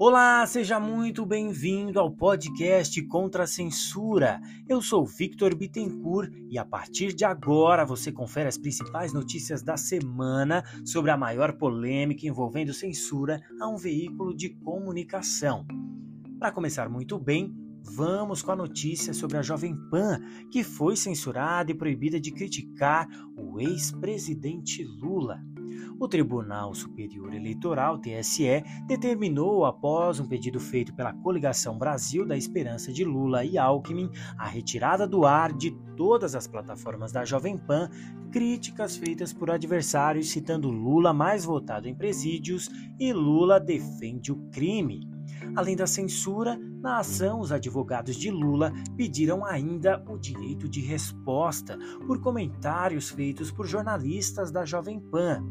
Olá, seja muito bem-vindo ao podcast Contra a Censura. Eu sou Victor Bittencourt e a partir de agora você confere as principais notícias da semana sobre a maior polêmica envolvendo censura a um veículo de comunicação. Para começar muito bem, vamos com a notícia sobre a Jovem Pan, que foi censurada e proibida de criticar o ex-presidente Lula. O Tribunal Superior Eleitoral, TSE, determinou, após um pedido feito pela Coligação Brasil da Esperança de Lula e Alckmin, a retirada do ar de todas as plataformas da Jovem Pan críticas feitas por adversários citando Lula mais votado em presídios e Lula defende o crime. Além da censura, na ação, os advogados de Lula pediram ainda o direito de resposta por comentários feitos por jornalistas da Jovem Pan.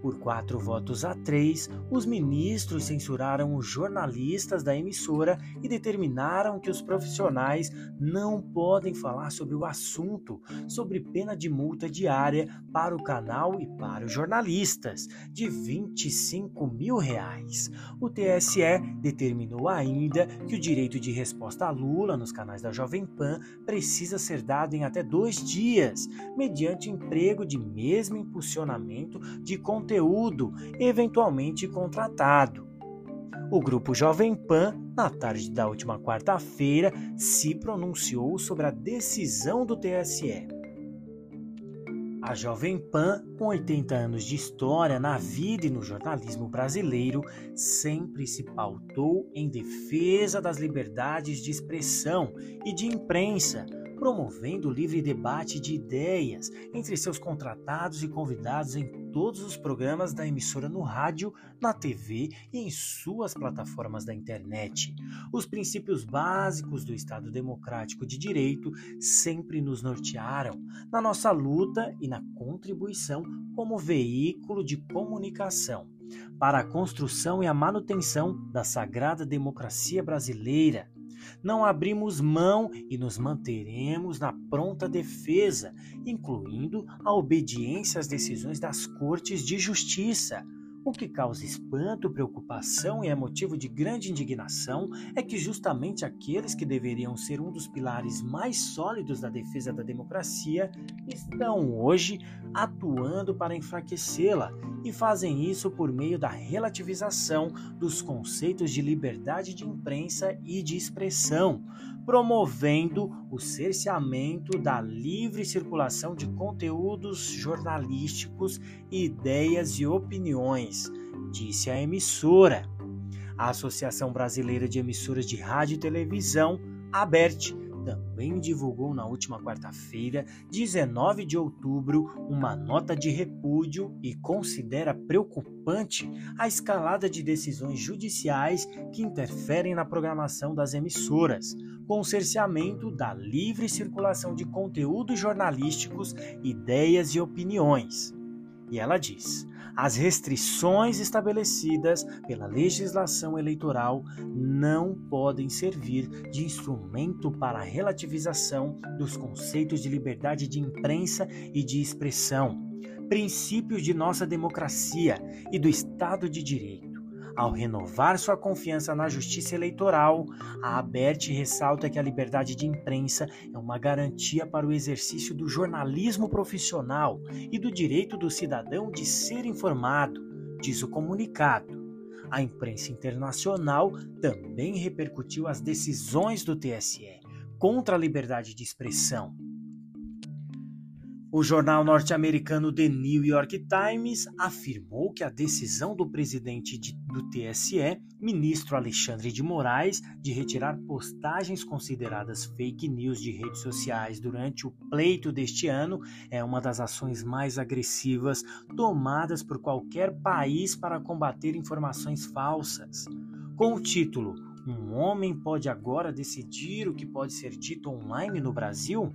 Por quatro votos a três, os ministros censuraram os jornalistas da emissora e determinaram que os profissionais não podem falar sobre o assunto, sobre pena de multa diária para o canal e para os jornalistas, de 25 mil reais. O TSE determinou ainda que o direito de resposta a Lula nos canais da Jovem Pan precisa ser dado em até dois dias, mediante emprego de mesmo impulsionamento de conteúdo conteúdo eventualmente contratado. O grupo Jovem Pan, na tarde da última quarta-feira, se pronunciou sobre a decisão do TSE. A Jovem Pan, com 80 anos de história na vida e no jornalismo brasileiro, sempre se pautou em defesa das liberdades de expressão e de imprensa promovendo o livre debate de ideias entre seus contratados e convidados em todos os programas da emissora no rádio, na TV e em suas plataformas da internet. Os princípios básicos do Estado Democrático de Direito sempre nos nortearam na nossa luta e na contribuição como veículo de comunicação para a construção e a manutenção da sagrada democracia brasileira não abrimos mão e nos manteremos na pronta defesa, incluindo a obediência às decisões das cortes de justiça o que causa espanto, preocupação e é motivo de grande indignação é que justamente aqueles que deveriam ser um dos pilares mais sólidos da defesa da democracia estão hoje atuando para enfraquecê-la e fazem isso por meio da relativização dos conceitos de liberdade de imprensa e de expressão, promovendo o cerceamento da livre circulação de conteúdos jornalísticos, ideias e opiniões, disse a emissora. A Associação Brasileira de Emissoras de Rádio e Televisão, ABERT, também divulgou na última quarta-feira, 19 de outubro, uma nota de repúdio e considera preocupante a escalada de decisões judiciais que interferem na programação das emissoras, com o cerceamento da livre circulação de conteúdos jornalísticos, ideias e opiniões. E ela diz: as restrições estabelecidas pela legislação eleitoral não podem servir de instrumento para a relativização dos conceitos de liberdade de imprensa e de expressão, princípios de nossa democracia e do Estado de Direito. Ao renovar sua confiança na justiça eleitoral, a ABERT ressalta que a liberdade de imprensa é uma garantia para o exercício do jornalismo profissional e do direito do cidadão de ser informado, diz o comunicado. A imprensa internacional também repercutiu as decisões do TSE contra a liberdade de expressão o jornal norte-americano The New York Times afirmou que a decisão do presidente de, do TSE, ministro Alexandre de Moraes, de retirar postagens consideradas fake news de redes sociais durante o pleito deste ano é uma das ações mais agressivas tomadas por qualquer país para combater informações falsas. Com o título Um homem pode agora decidir o que pode ser dito online no Brasil?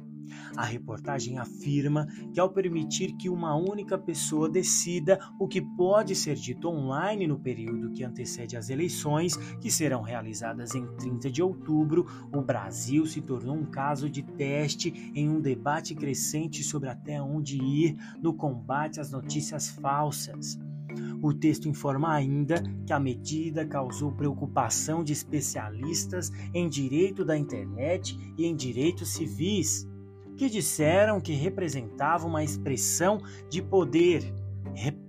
A reportagem afirma que, ao permitir que uma única pessoa decida o que pode ser dito online no período que antecede as eleições, que serão realizadas em 30 de outubro, o Brasil se tornou um caso de teste em um debate crescente sobre até onde ir no combate às notícias falsas. O texto informa ainda que a medida causou preocupação de especialistas em direito da internet e em direitos civis que disseram que representava uma expressão de poder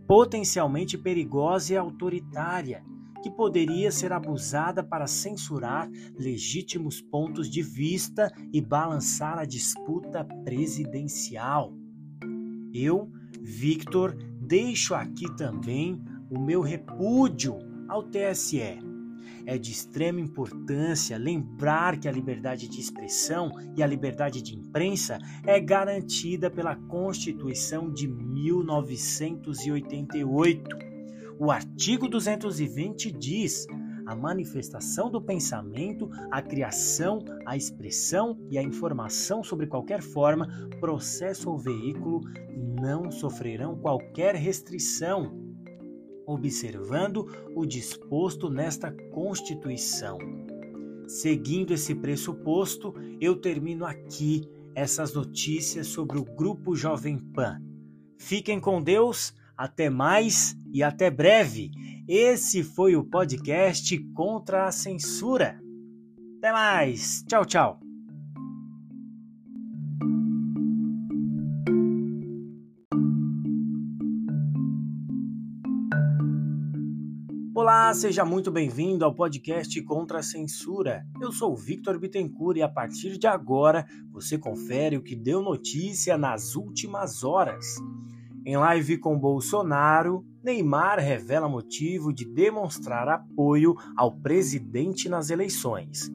potencialmente perigosa e autoritária, que poderia ser abusada para censurar legítimos pontos de vista e balançar a disputa presidencial. Eu, Victor, deixo aqui também o meu repúdio ao TSE é de extrema importância lembrar que a liberdade de expressão e a liberdade de imprensa é garantida pela Constituição de 1988. O artigo 220 diz: a manifestação do pensamento, a criação, a expressão e a informação sobre qualquer forma, processo ou veículo não sofrerão qualquer restrição observando o disposto nesta Constituição. Seguindo esse pressuposto, eu termino aqui essas notícias sobre o Grupo Jovem Pan. Fiquem com Deus, até mais e até breve. Esse foi o podcast Contra a Censura. Até mais. Tchau, tchau. Olá, seja muito bem-vindo ao podcast Contra a Censura. Eu sou Victor Bittencourt e a partir de agora você confere o que deu notícia nas últimas horas. Em live com Bolsonaro, Neymar revela motivo de demonstrar apoio ao presidente nas eleições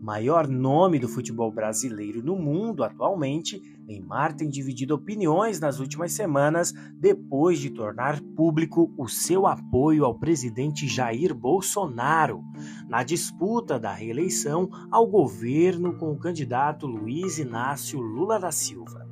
maior nome do futebol brasileiro no mundo atualmente, Neymar tem dividido opiniões nas últimas semanas depois de tornar público o seu apoio ao presidente Jair Bolsonaro na disputa da reeleição ao governo com o candidato Luiz Inácio Lula da Silva.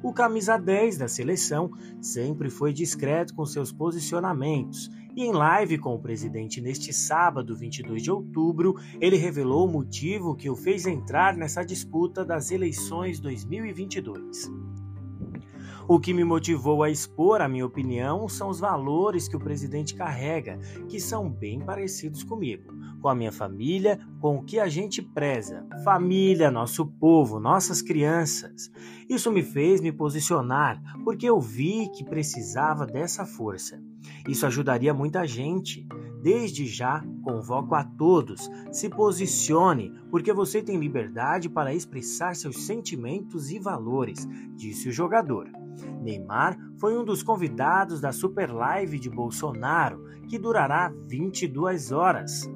O camisa 10 da seleção sempre foi discreto com seus posicionamentos e em live com o presidente neste sábado, 22 de outubro, ele revelou o motivo que o fez entrar nessa disputa das eleições 2022. O que me motivou a expor a minha opinião são os valores que o presidente carrega, que são bem parecidos comigo, com a minha família, com o que a gente preza. Família, nosso povo, nossas crianças. Isso me fez me posicionar, porque eu vi que precisava dessa força. Isso ajudaria muita gente. Desde já, convoco a todos, se posicione, porque você tem liberdade para expressar seus sentimentos e valores, disse o jogador. Neymar foi um dos convidados da Super Live de Bolsonaro, que durará 22 horas.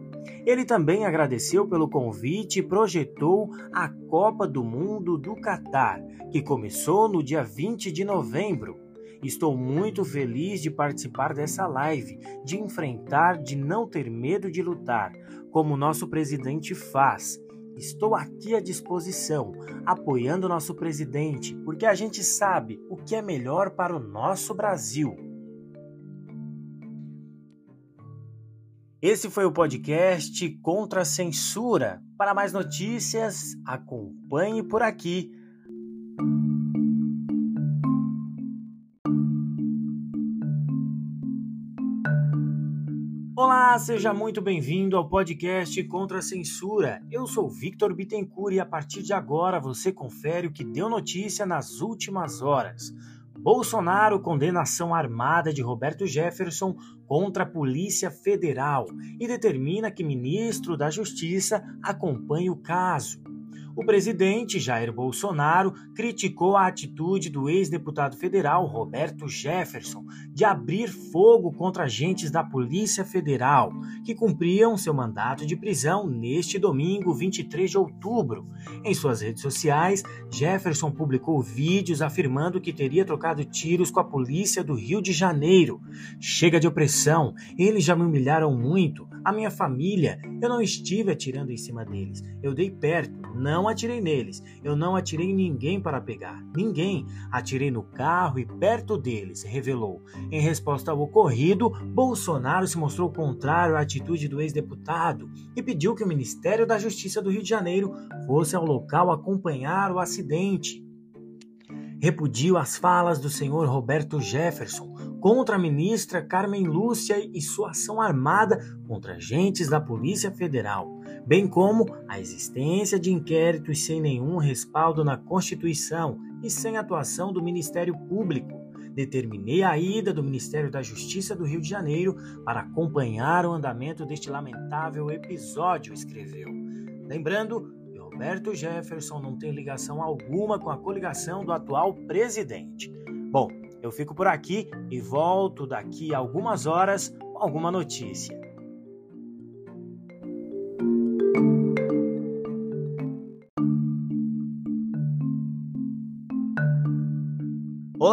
Ele também agradeceu pelo convite e projetou a Copa do Mundo do Catar, que começou no dia 20 de novembro. Estou muito feliz de participar dessa live, de enfrentar, de não ter medo de lutar, como nosso presidente faz. Estou aqui à disposição, apoiando nosso presidente, porque a gente sabe o que é melhor para o nosso Brasil. Esse foi o podcast Contra a Censura. Para mais notícias, acompanhe por aqui. Olá, seja muito bem-vindo ao podcast Contra a Censura. Eu sou Victor Bittencourt e a partir de agora você confere o que deu notícia nas últimas horas. Bolsonaro condena ação armada de Roberto Jefferson contra a Polícia Federal e determina que ministro da Justiça acompanhe o caso. O presidente Jair Bolsonaro criticou a atitude do ex-deputado federal Roberto Jefferson de abrir fogo contra agentes da Polícia Federal que cumpriam seu mandato de prisão neste domingo, 23 de outubro. Em suas redes sociais, Jefferson publicou vídeos afirmando que teria trocado tiros com a polícia do Rio de Janeiro. Chega de opressão, eles já me humilharam muito. A minha família, eu não estive atirando em cima deles. Eu dei perto, não não atirei neles. Eu não atirei em ninguém para pegar. Ninguém. Atirei no carro e perto deles, revelou. Em resposta ao ocorrido, Bolsonaro se mostrou contrário à atitude do ex-deputado e pediu que o Ministério da Justiça do Rio de Janeiro fosse ao local acompanhar o acidente. Repudio as falas do senhor Roberto Jefferson contra a ministra Carmen Lúcia e sua ação armada contra agentes da Polícia Federal, bem como a existência de inquéritos sem nenhum respaldo na Constituição e sem atuação do Ministério Público. Determinei a ida do Ministério da Justiça do Rio de Janeiro para acompanhar o andamento deste lamentável episódio, escreveu. Lembrando que Roberto Jefferson não tem ligação alguma com a coligação do atual presidente. Bom, eu fico por aqui e volto daqui a algumas horas com alguma notícia.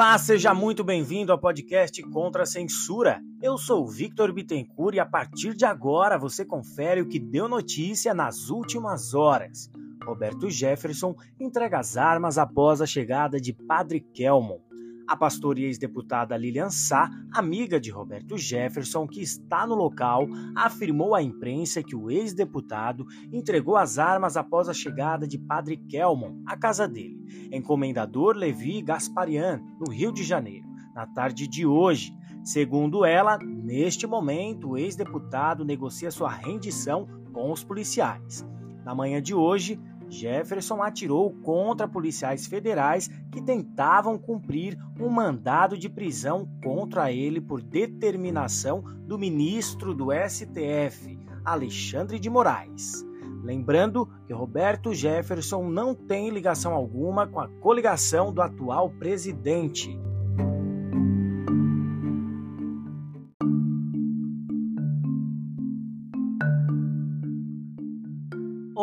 Olá, seja muito bem-vindo ao podcast Contra a Censura. Eu sou Victor Bittencourt e a partir de agora você confere o que deu notícia nas últimas horas. Roberto Jefferson entrega as armas após a chegada de Padre Kelmon. A pastora e ex-deputada Lilian Sá, amiga de Roberto Jefferson, que está no local, afirmou à imprensa que o ex-deputado entregou as armas após a chegada de Padre Kelmon à casa dele, encomendador Levi Gasparian, no Rio de Janeiro, na tarde de hoje. Segundo ela, neste momento, o ex-deputado negocia sua rendição com os policiais. Na manhã de hoje, Jefferson atirou contra policiais federais que tentavam cumprir um mandado de prisão contra ele por determinação do ministro do STF, Alexandre de Moraes. Lembrando que Roberto Jefferson não tem ligação alguma com a coligação do atual presidente.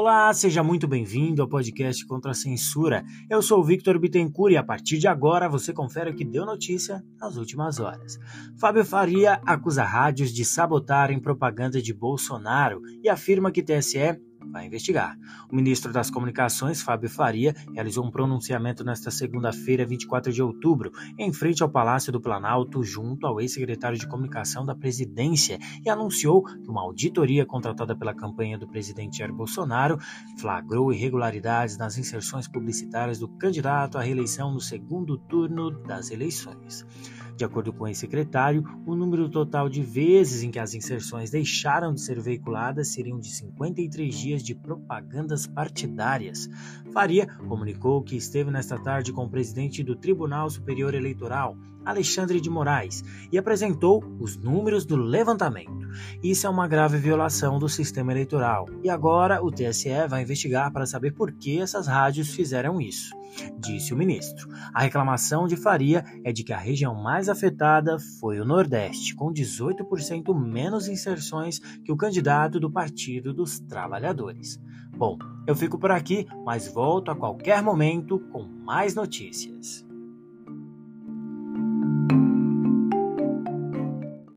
Olá, seja muito bem-vindo ao podcast Contra a Censura. Eu sou o Victor Bittencourt e a partir de agora você confere o que deu notícia nas últimas horas. Fábio Faria acusa rádios de sabotarem propaganda de Bolsonaro e afirma que TSE vai investigar. O ministro das Comunicações, Fábio Faria, realizou um pronunciamento nesta segunda-feira, 24 de outubro, em frente ao Palácio do Planalto, junto ao ex-secretário de Comunicação da Presidência, e anunciou que uma auditoria contratada pela campanha do presidente Jair Bolsonaro flagrou irregularidades nas inserções publicitárias do candidato à reeleição no segundo turno das eleições. De acordo com esse secretário, o número total de vezes em que as inserções deixaram de ser veiculadas seriam de 53 dias de propagandas partidárias. Faria comunicou que esteve nesta tarde com o presidente do Tribunal Superior Eleitoral, Alexandre de Moraes, e apresentou os números do levantamento. Isso é uma grave violação do sistema eleitoral e agora o TSE vai investigar para saber por que essas rádios fizeram isso disse o ministro. A reclamação de Faria é de que a região mais afetada foi o Nordeste, com 18% menos inserções que o candidato do Partido dos Trabalhadores. Bom, eu fico por aqui, mas volto a qualquer momento com mais notícias.